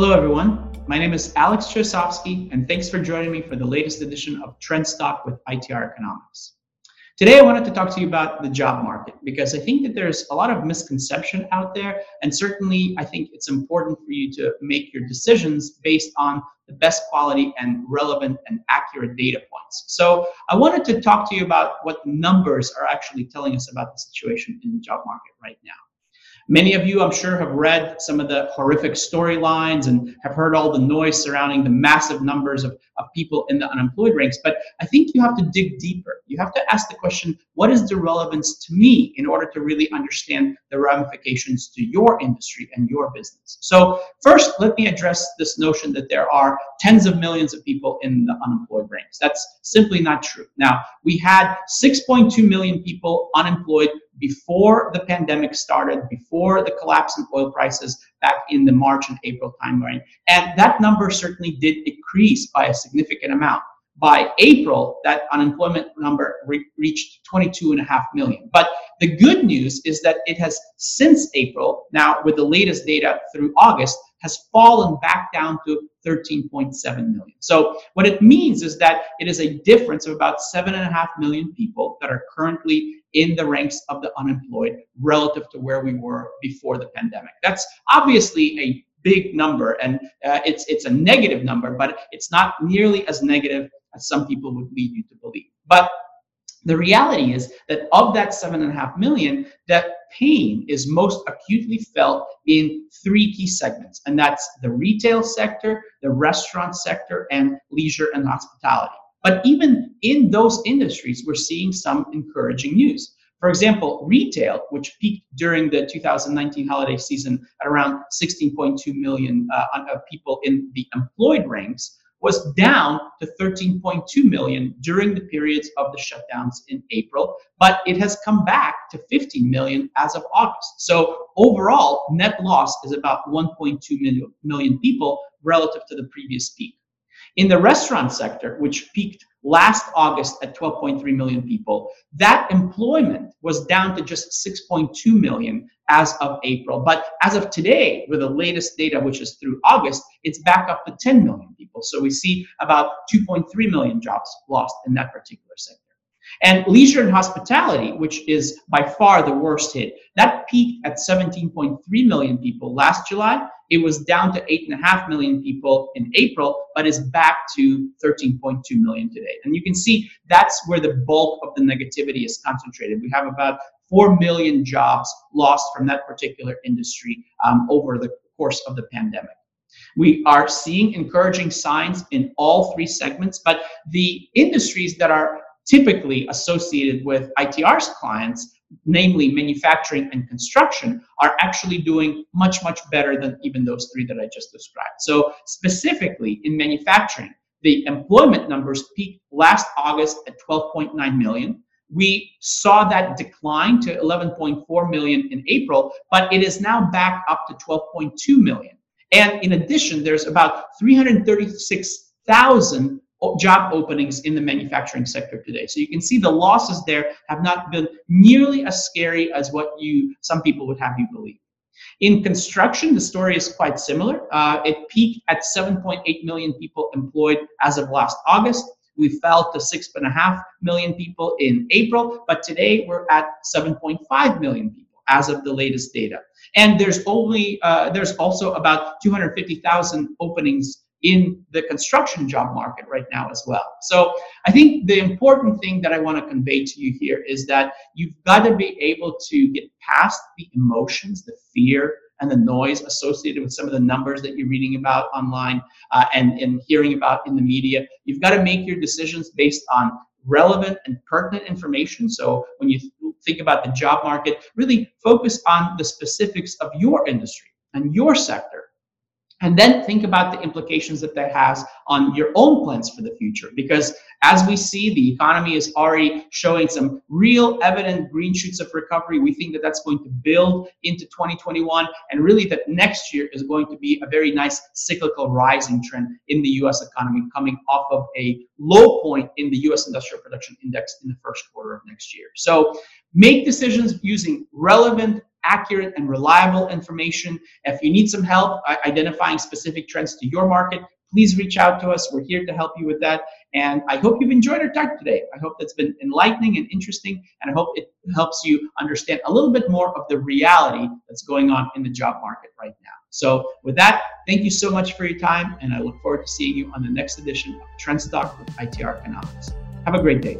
My name is Alex Chausovsky, and thanks for joining me for the latest edition of Trends Talk with ITR Economics. Today, I wanted to talk to you about the job market because I think that there's a lot of misconception out there, and certainly I think it's important for you to make your decisions based on the best quality and relevant and accurate data points. So, I wanted to talk to you about what numbers are actually telling us about the situation in the job market right now. Many of you, I'm sure, have read some of the horrific storylines and have heard all the noise surrounding the massive numbers of, of people in the unemployed ranks. But I think you have to dig deeper. You have to ask the question what is the relevance to me in order to really understand the ramifications to your industry and your business? So, first, let me address this notion that there are tens of millions of people in the unemployed ranks. That's simply not true. Now, we had 6.2 million people unemployed before the pandemic started, before the collapse in oil prices back in the March and April timeframe. And that number certainly did decrease by a significant amount. By April, that unemployment number re- reached 22.5 million. But the good news is that it has since April, now with the latest data through August, has fallen back down to 13.7 million. So what it means is that it is a difference of about seven and a half million people that are currently in the ranks of the unemployed relative to where we were before the pandemic. That's obviously a big number and uh, it's it's a negative number but it's not nearly as negative as some people would lead you to believe but the reality is that of that seven and a half million, that pain is most acutely felt in three key segments, and that's the retail sector, the restaurant sector, and leisure and hospitality. But even in those industries, we're seeing some encouraging news. For example, retail, which peaked during the 2019 holiday season at around 16.2 million uh, people in the employed ranks, was down to 13.2 million during the periods of the shutdowns in April, but it has come back to 15 million as of August. So overall, net loss is about 1.2 million, million people relative to the previous peak. In the restaurant sector, which peaked last August at 12.3 million people, that employment was down to just 6.2 million as of April. But as of today, with the latest data, which is through August, it's back up to 10 million people. So we see about 2.3 million jobs lost in that particular sector. And leisure and hospitality, which is by far the worst hit, that peaked at 17.3 million people last July. It was down to 8.5 million people in April, but is back to 13.2 million today. And you can see that's where the bulk of the negativity is concentrated. We have about 4 million jobs lost from that particular industry um, over the course of the pandemic. We are seeing encouraging signs in all three segments, but the industries that are typically associated with ITR's clients, namely manufacturing and construction, are actually doing much, much better than even those three that I just described. So, specifically in manufacturing, the employment numbers peaked last August at 12.9 million. We saw that decline to 11.4 million in April, but it is now back up to 12.2 million. And in addition, there's about 336,000 job openings in the manufacturing sector today. So you can see the losses there have not been nearly as scary as what you some people would have you believe. In construction, the story is quite similar. Uh, it peaked at 7.8 million people employed as of last August. We fell to 6.5 million people in April, but today we're at 7.5 million people as of the latest data. And there's only uh, there's also about 250,000 openings in the construction job market right now as well. So I think the important thing that I want to convey to you here is that you've got to be able to get past the emotions, the fear, and the noise associated with some of the numbers that you're reading about online uh, and, and hearing about in the media. You've got to make your decisions based on relevant and pertinent information. So when you think about the job market, really focus on the specifics of your industry and your sector and then think about the implications that that has on your own plans for the future. Because as we see the economy is already showing some real evident green shoots of recovery. We think that that's going to build into 2021 and really that next year is going to be a very nice cyclical rising trend in the US economy coming off of a low point in the US industrial production index in the first quarter of next year. So make decisions using relevant accurate and reliable information. If you need some help identifying specific trends to your market, please reach out to us. We're here to help you with that. And I hope you've enjoyed our talk today. I hope that's been enlightening and interesting, and I hope it helps you understand a little bit more of the reality that's going on in the job market right now. So, with that, thank you so much for your time, and I look forward to seeing you on the next edition of Trends Talk with ITR Economics. Have a great day.